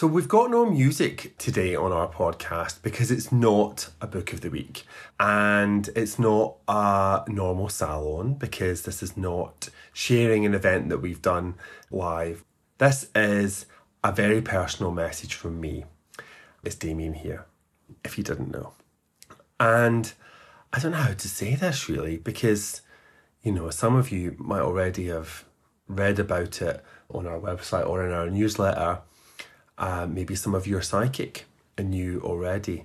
So, we've got no music today on our podcast because it's not a book of the week and it's not a normal salon because this is not sharing an event that we've done live. This is a very personal message from me. It's Damian here, if you didn't know. And I don't know how to say this really because, you know, some of you might already have read about it on our website or in our newsletter. Uh, maybe some of you are psychic and knew already.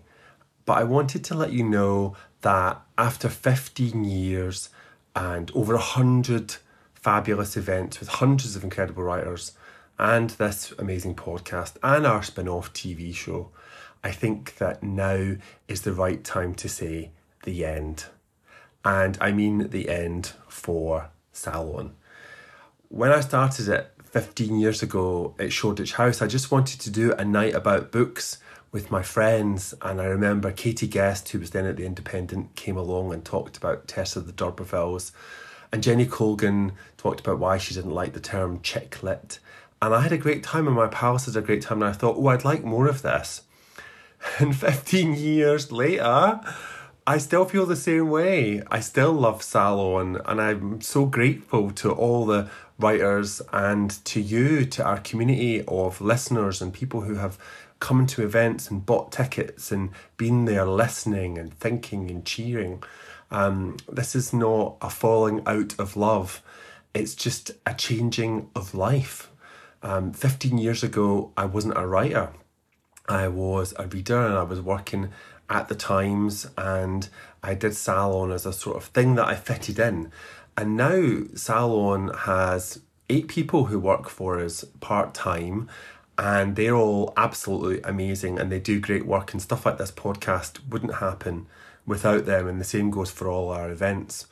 But I wanted to let you know that after 15 years and over 100 fabulous events with hundreds of incredible writers and this amazing podcast and our spin off TV show, I think that now is the right time to say the end. And I mean the end for Salon. When I started it 15 years ago at Shoreditch House, I just wanted to do a night about books with my friends. And I remember Katy Guest, who was then at The Independent, came along and talked about Tess of the D'Urbervilles. And Jenny Colgan talked about why she didn't like the term chick lit. And I had a great time, and my pals had a great time. And I thought, oh, I'd like more of this. And 15 years later, I still feel the same way. I still love Salon, and I'm so grateful to all the writers and to you, to our community of listeners and people who have come to events and bought tickets and been there listening and thinking and cheering. Um, this is not a falling out of love, it's just a changing of life. Um, 15 years ago, I wasn't a writer. I was a reader and I was working at the Times and I did Salon as a sort of thing that I fitted in. And now Salon has eight people who work for us part time and they're all absolutely amazing and they do great work and stuff like this podcast wouldn't happen without them and the same goes for all our events.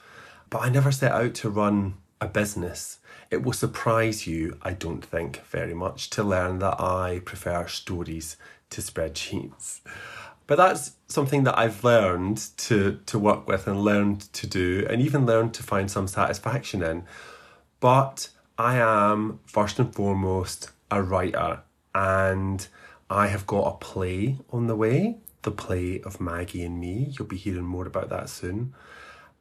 But I never set out to run a business. It will surprise you, I don't think, very much to learn that I prefer stories to spreadsheets. But that's something that I've learned to, to work with and learned to do, and even learned to find some satisfaction in. But I am, first and foremost, a writer, and I have got a play on the way the play of Maggie and Me. You'll be hearing more about that soon.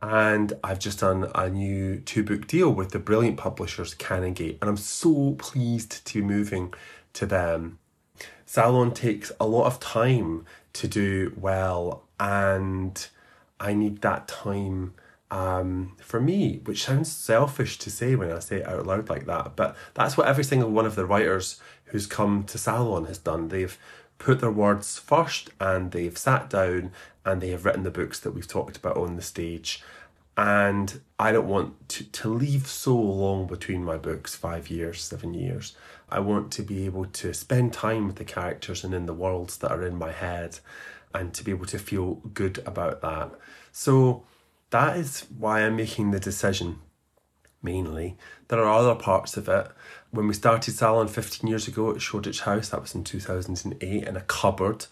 And I've just done a new two book deal with the brilliant publishers Canongate, and I'm so pleased to be moving to them. Salon takes a lot of time to do well, and I need that time um, for me, which sounds selfish to say when I say it out loud like that, but that's what every single one of the writers who's come to Salon has done. They've put their words first and they've sat down and they have written the books that we've talked about on the stage. And I don't want to, to leave so long between my books five years, seven years. I want to be able to spend time with the characters and in the worlds that are in my head and to be able to feel good about that. So that is why I'm making the decision mainly. There are other parts of it. When we started Salon 15 years ago at Shoreditch House, that was in 2008, in a cupboard,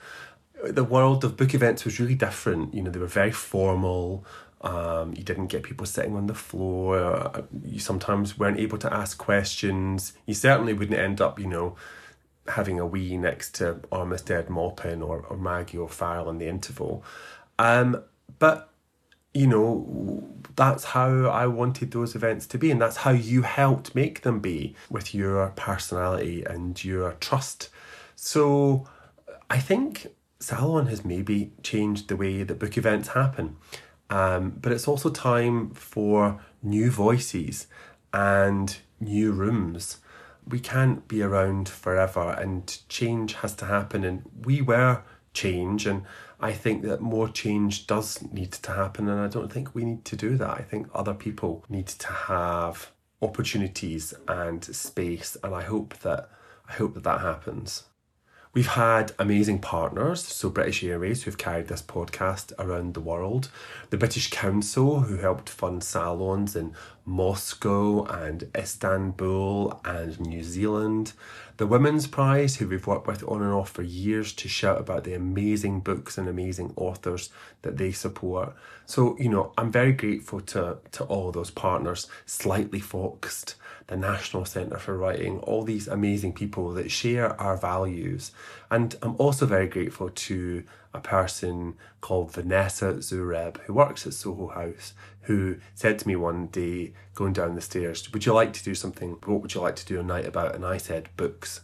the world of book events was really different. You know, they were very formal. Um, you didn't get people sitting on the floor. You sometimes weren't able to ask questions. You certainly wouldn't end up, you know, having a wee next to Armistead Maupin or, or Maggie O'Farrell in the interval. Um, but, you know, that's how I wanted those events to be, and that's how you helped make them be with your personality and your trust. So I think Salon has maybe changed the way that book events happen. Um, but it's also time for new voices and new rooms. We can't be around forever, and change has to happen. And we were change, and I think that more change does need to happen. And I don't think we need to do that. I think other people need to have opportunities and space, and I hope that I hope that that happens. We've had amazing partners, so British Airways, who've carried this podcast around the world, the British Council, who helped fund salons in Moscow and Istanbul and New Zealand. The Women's Prize, who we've worked with on and off for years to shout about the amazing books and amazing authors that they support. So, you know, I'm very grateful to, to all those partners. Slightly Foxed, the National Centre for Writing, all these amazing people that share our values. And I'm also very grateful to a person called Vanessa Zureb, who works at Soho House, who said to me one day, going down the stairs, Would you like to do something? What would you like to do a night about? And I said, Books.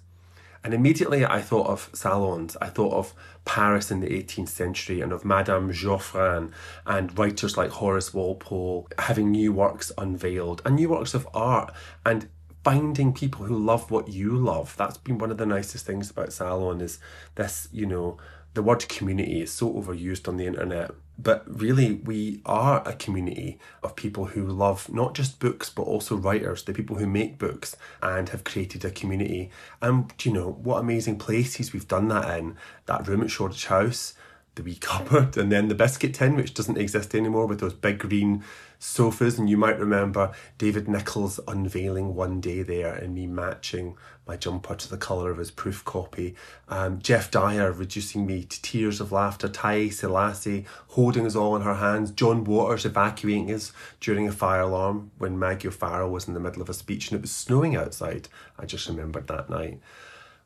And immediately I thought of salons. I thought of Paris in the 18th century and of Madame Geoffrin and writers like Horace Walpole having new works unveiled and new works of art and finding people who love what you love. That's been one of the nicest things about Salon is this, you know, the word community is so overused on the internet, but really we are a community of people who love not just books but also writers, the people who make books and have created a community. And you know what amazing places we've done that in. That room at Shoreditch House, the wee cupboard, and then the biscuit tin, which doesn't exist anymore, with those big green sofas. And you might remember David Nicholls unveiling one day there and me matching my jumper to the colour of his proof copy. Um, Geoff Dyer reducing me to tears of laughter. Taiye Selasi holding us all in her hands. John Waters evacuating us during a fire alarm when Maggie O'Farrell was in the middle of a speech and it was snowing outside. I just remembered that night.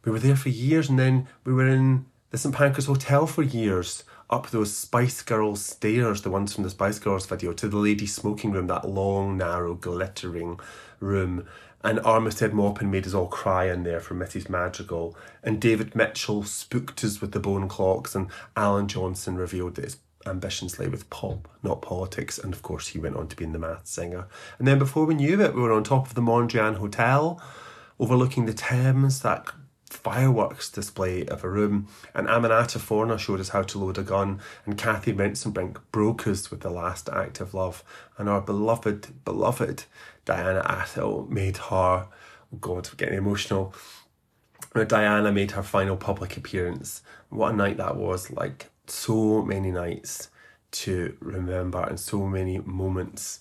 We were there for years and then we were in the St Pancras Hotel for years, up those Spice Girls stairs, the ones from the Spice Girls video, to the ladies' smoking room, that long, narrow, glittering room. And Armistead Maupin made us all cry in there for Mrs. Madrigal. And David Mitchell spooked us with the bone clocks. And Alan Johnson revealed that his ambitions lay with pop, not politics. And of course, he went on to be in the Masked Singer. And then before we knew it, we were on top of the Mondrian Hotel, overlooking the Thames, that fireworks display of a room, and Aminata Forna showed us how to load a gun, and Cathy Rentzenbrink broke us with the last act of love, and our beloved, beloved Diana Athill made her, oh God, we're getting emotional. Diana made her final public appearance. What a night that was! Like so many nights to remember, and so many moments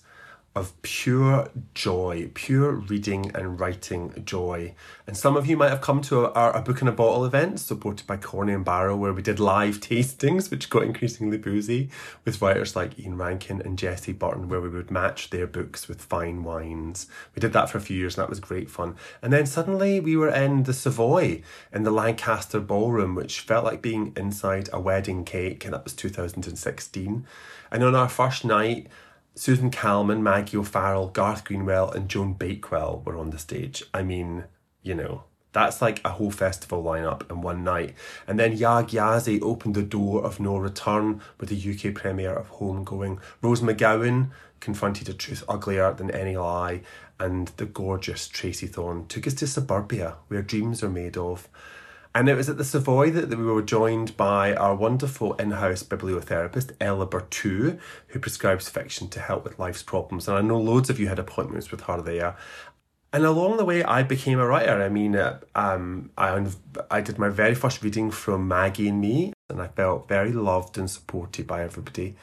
of pure joy, pure reading and writing joy. And some of you might have come to our, our Book in a Bottle event supported by Corney and Barrow, where we did live tastings, which got increasingly boozy, with writers like Ian Rankin and Jessie Burton, where we would match their books with fine wines. We did that for a few years and that was great fun. And then suddenly we were in the Savoy in the Lancaster Ballroom, which felt like being inside a wedding cake, and that was 2016. And on our first night, Susan Calman, Maggie O'Farrell, Garth Greenwell, and Joan Bakewell were on the stage. I mean, you know, that's like a whole festival lineup in one night. And then Yaa Gyasi opened the door of no return with the UK premiere of Homegoing. Rose McGowan confronted a truth uglier than any lie, and the gorgeous Tracey Thorn took us to suburbia, where dreams are made of. And it was at the Savoy that we were joined by our wonderful in house bibliotherapist, Ella Berthoud, who prescribes fiction to help with life's problems. And I know loads of you had appointments with her there. And along the way, I became a writer. I mean, uh, um, I, I did my very first reading from Maggie and Me, and I felt very loved and supported by everybody.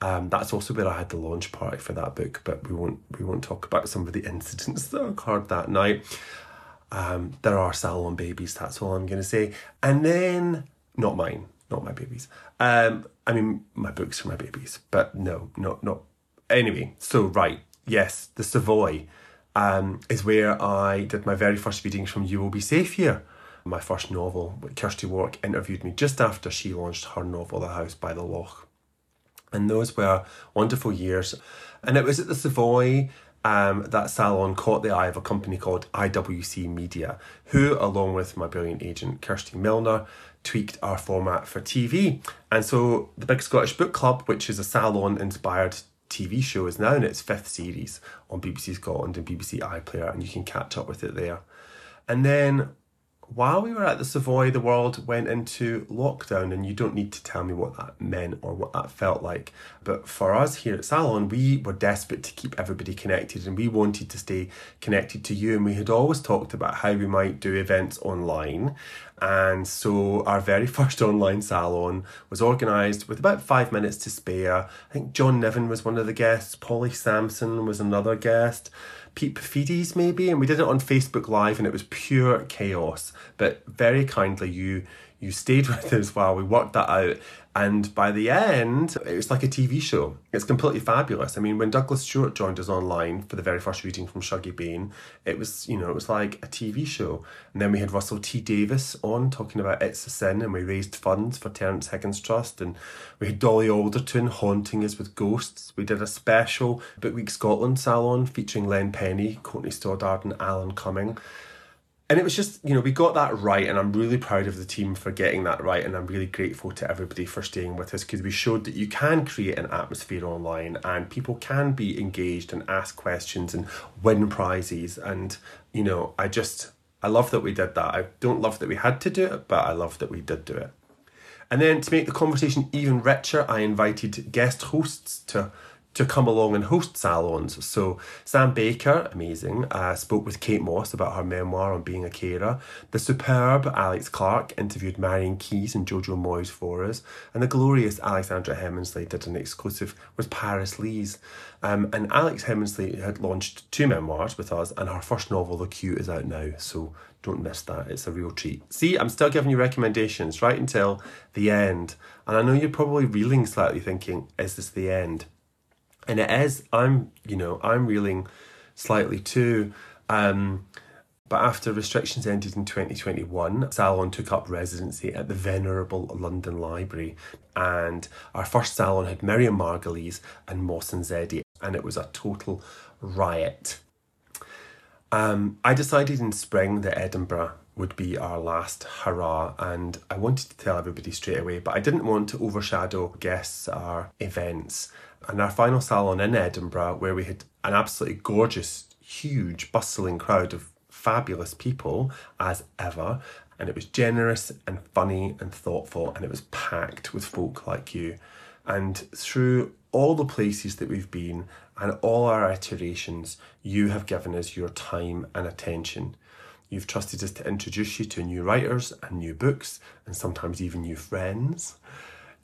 Um, that's also where I had the launch party for that book, but we won't we won't talk about some of the incidents that occurred that night. Um, there are salon babies, that's all I'm going to say. And then, not mine, not my babies. Um, I mean, my books are my babies, but no, not, not. Anyway, so right, yes, the Savoy um, is where I did my very first readings from You Will Be Safe Here, my first novel. Kirsty Wark interviewed me just after she launched her novel, The House by the Loch. And those were wonderful years. And it was at the Savoy um, that salon caught the eye of a company called IWC Media, who, along with my brilliant agent Kirsty Milner, tweaked our format for TV. And so the Big Scottish Book Club, which is a salon inspired TV show, is now in its fifth series on BBC Scotland and BBC iPlayer, and you can catch up with it there. And then while we were at the Savoy, the world went into lockdown, and you don't need to tell me what that meant or what that felt like. But for us here at Salon, we were desperate to keep everybody connected and we wanted to stay connected to you. And we had always talked about how we might do events online. And so our very first online salon was organised with about five minutes to spare. I think John Niven was one of the guests, Polly Samson was another guest. Pete Fides maybe, and we did it on Facebook Live, and it was pure chaos. But very kindly, you you stayed with us while we worked that out, and by the end, it was like a TV show. It's completely fabulous. I mean, when Douglas Stuart joined us online for the very first reading from Shuggie Bain, it was, you know, it was like a TV show. And then we had Russell T Davies on talking about It's a Sin, and we raised funds for Terence Higgins Trust. And we had Dolly Alderton haunting us with ghosts. We did a special Book Week Scotland salon featuring Len Pennie, Courtney Stoddart, and Alan Cumming and it was just you know we got that right and i'm really proud of the team for getting that right and i'm really grateful to everybody for staying with us because we showed that you can create an atmosphere online and people can be engaged and ask questions and win prizes. And you know i just i love that we did that. I don't love that we had to do it but i love that we did do it. And then to make the conversation even richer i invited guest hosts to to come along and host salons. So Sam Baker, amazing, uh, spoke with Kate Mosse about her memoir on being a carer. The superb Alex Clark interviewed Marian Keyes and Jojo Moyes for us. And the glorious Alexandra Heminsley did an exclusive with Paris Lees. Um, and Alex Heminsley had launched two memoirs with us, and her first novel, The Queue, is out now. So don't miss that. It's a real treat. See, I'm still giving you recommendations right until the end. And I know you're probably reeling slightly thinking, is this the end? And is i'm you know i'm reeling slightly too um, but after restrictions ended in 2021 salon took up residency at the venerable london library. And our first salon had miriam margolyes and mohsin zaidi and it was a total riot. Um, i decided in spring that edinburgh would be our last hurrah and i wanted to tell everybody straight away but i didn't want to overshadow guests or events and our final salon in Edinburgh, where we had an absolutely gorgeous, huge, bustling crowd of fabulous people as ever. And it was generous and funny and thoughtful, and it was packed with folk like you. And through all the places that we've been and all our iterations, you have given us your time and attention. You've trusted us to introduce you to new writers and new books, and sometimes even new friends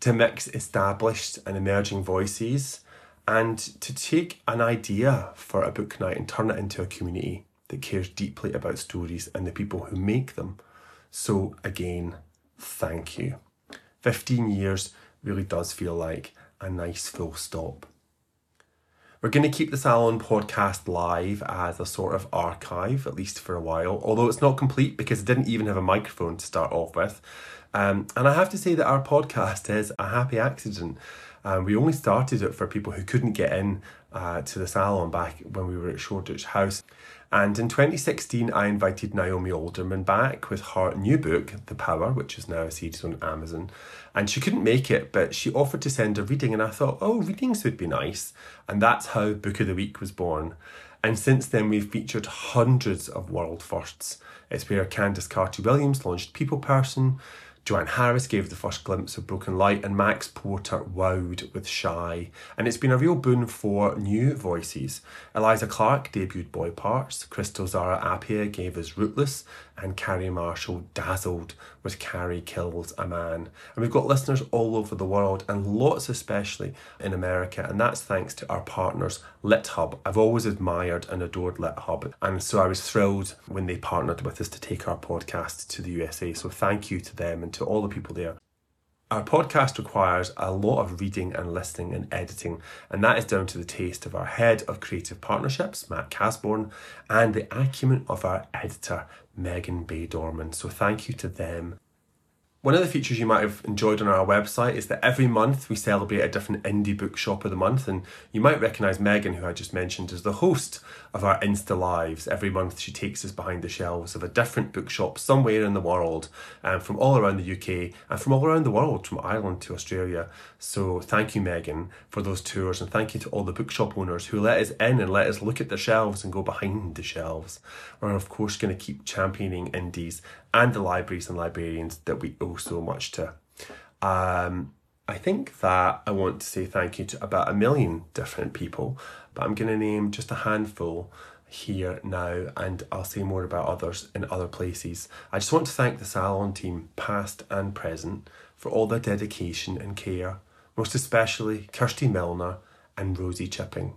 to mix established and emerging voices and to take an idea for a book night and turn it into a community that cares deeply about stories and the people who make them. So, again, thank you. 15 years really does feel like a nice full stop. We're going to keep the Salon podcast live as a sort of archive, at least for a while, although it's not complete because it didn't even have a microphone to start off with. Um, and I have to say that our podcast is a happy accident. Um, we only started it for people who couldn't get in uh, to the salon back when we were at Shoreditch House. And in 2016, I invited Naomi Alderman back with her new book, The Power, which is now series on Amazon. And she couldn't make it, but she offered to send a reading. And I thought, oh, readings would be nice. And that's how Book of the Week was born. And since then, we've featured hundreds of world firsts. It's where Candice Carty Williams launched People Person. Joanne Harris gave the first glimpse of Broken Light, and Max Porter wowed with Shy. And it's been a real boon for new voices. Eliza Clark debuted Boy Parts, Krystle Zara Appiah gave us Rootless, and Carrie Marshall dazzled with Carrie Kills a Man. And we've got listeners all over the world, and lots especially in America, and that's thanks to our partners, LitHub. I've always admired and adored LitHub, and so I was thrilled when they partnered with us to take our podcast to the USA. So thank you to them and to all the people there. Our podcast requires a lot of reading and listening and editing, and that is down to the taste of our head of creative partnerships, Matt Casbourne, and the acumen of our editor, Megan Bay Dorman. So thank you to them. One of the features you might have enjoyed on our website is that every month we celebrate a different indie bookshop of the month, and you might recognise Megan, who I just mentioned, as the host of our Insta Lives. Every month she takes us behind the shelves of a different bookshop somewhere in the world, um, from all around the UK and from all around the world, from Ireland to Australia. So thank you, Megan, for those tours, and thank you to all the bookshop owners who let us in and let us look at the shelves and go behind the shelves. We're of course going to keep championing indies and the libraries and librarians that we owe so much to. Um, I think that I want to say thank you to about a million different people, but I'm going to name just a handful here now and I'll say more about others in other places. I just want to thank the Salon team, past and present, for all their dedication and care, most especially Kirsty Milner and Rosie Chipping.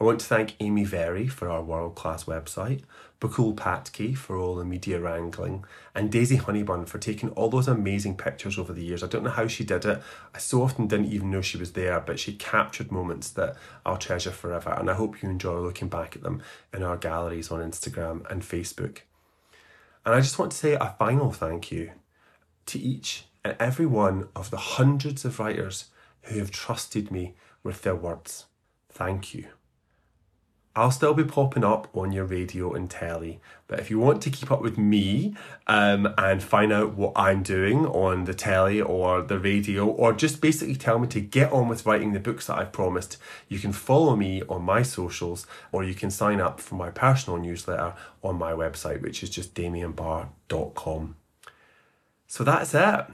I want to thank Amy Very for our world class website, Bakul Patki for all the media wrangling, and Daisy Honeybun for taking all those amazing pictures over the years. I don't know how she did it. I so often didn't even know she was there, but she captured moments that I'll treasure forever, and I hope you enjoy looking back at them in our galleries on Instagram and Facebook. And I just want to say a final thank you to each and every one of the hundreds of writers who have trusted me with their words. Thank you. I'll still be popping up on your radio and telly. But if you want to keep up with me um, and find out what I'm doing on the telly or the radio, or just basically tell me to get on with writing the books that I've promised, you can follow me on my socials or you can sign up for my personal newsletter on my website, which is just damianbarr.com. So that's it.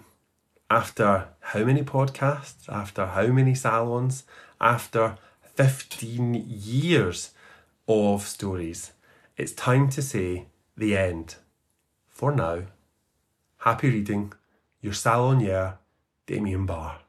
After how many podcasts, after how many salons, after 15 years of stories, it's time to say the end. For now, happy reading, your salonier, Damian Barr.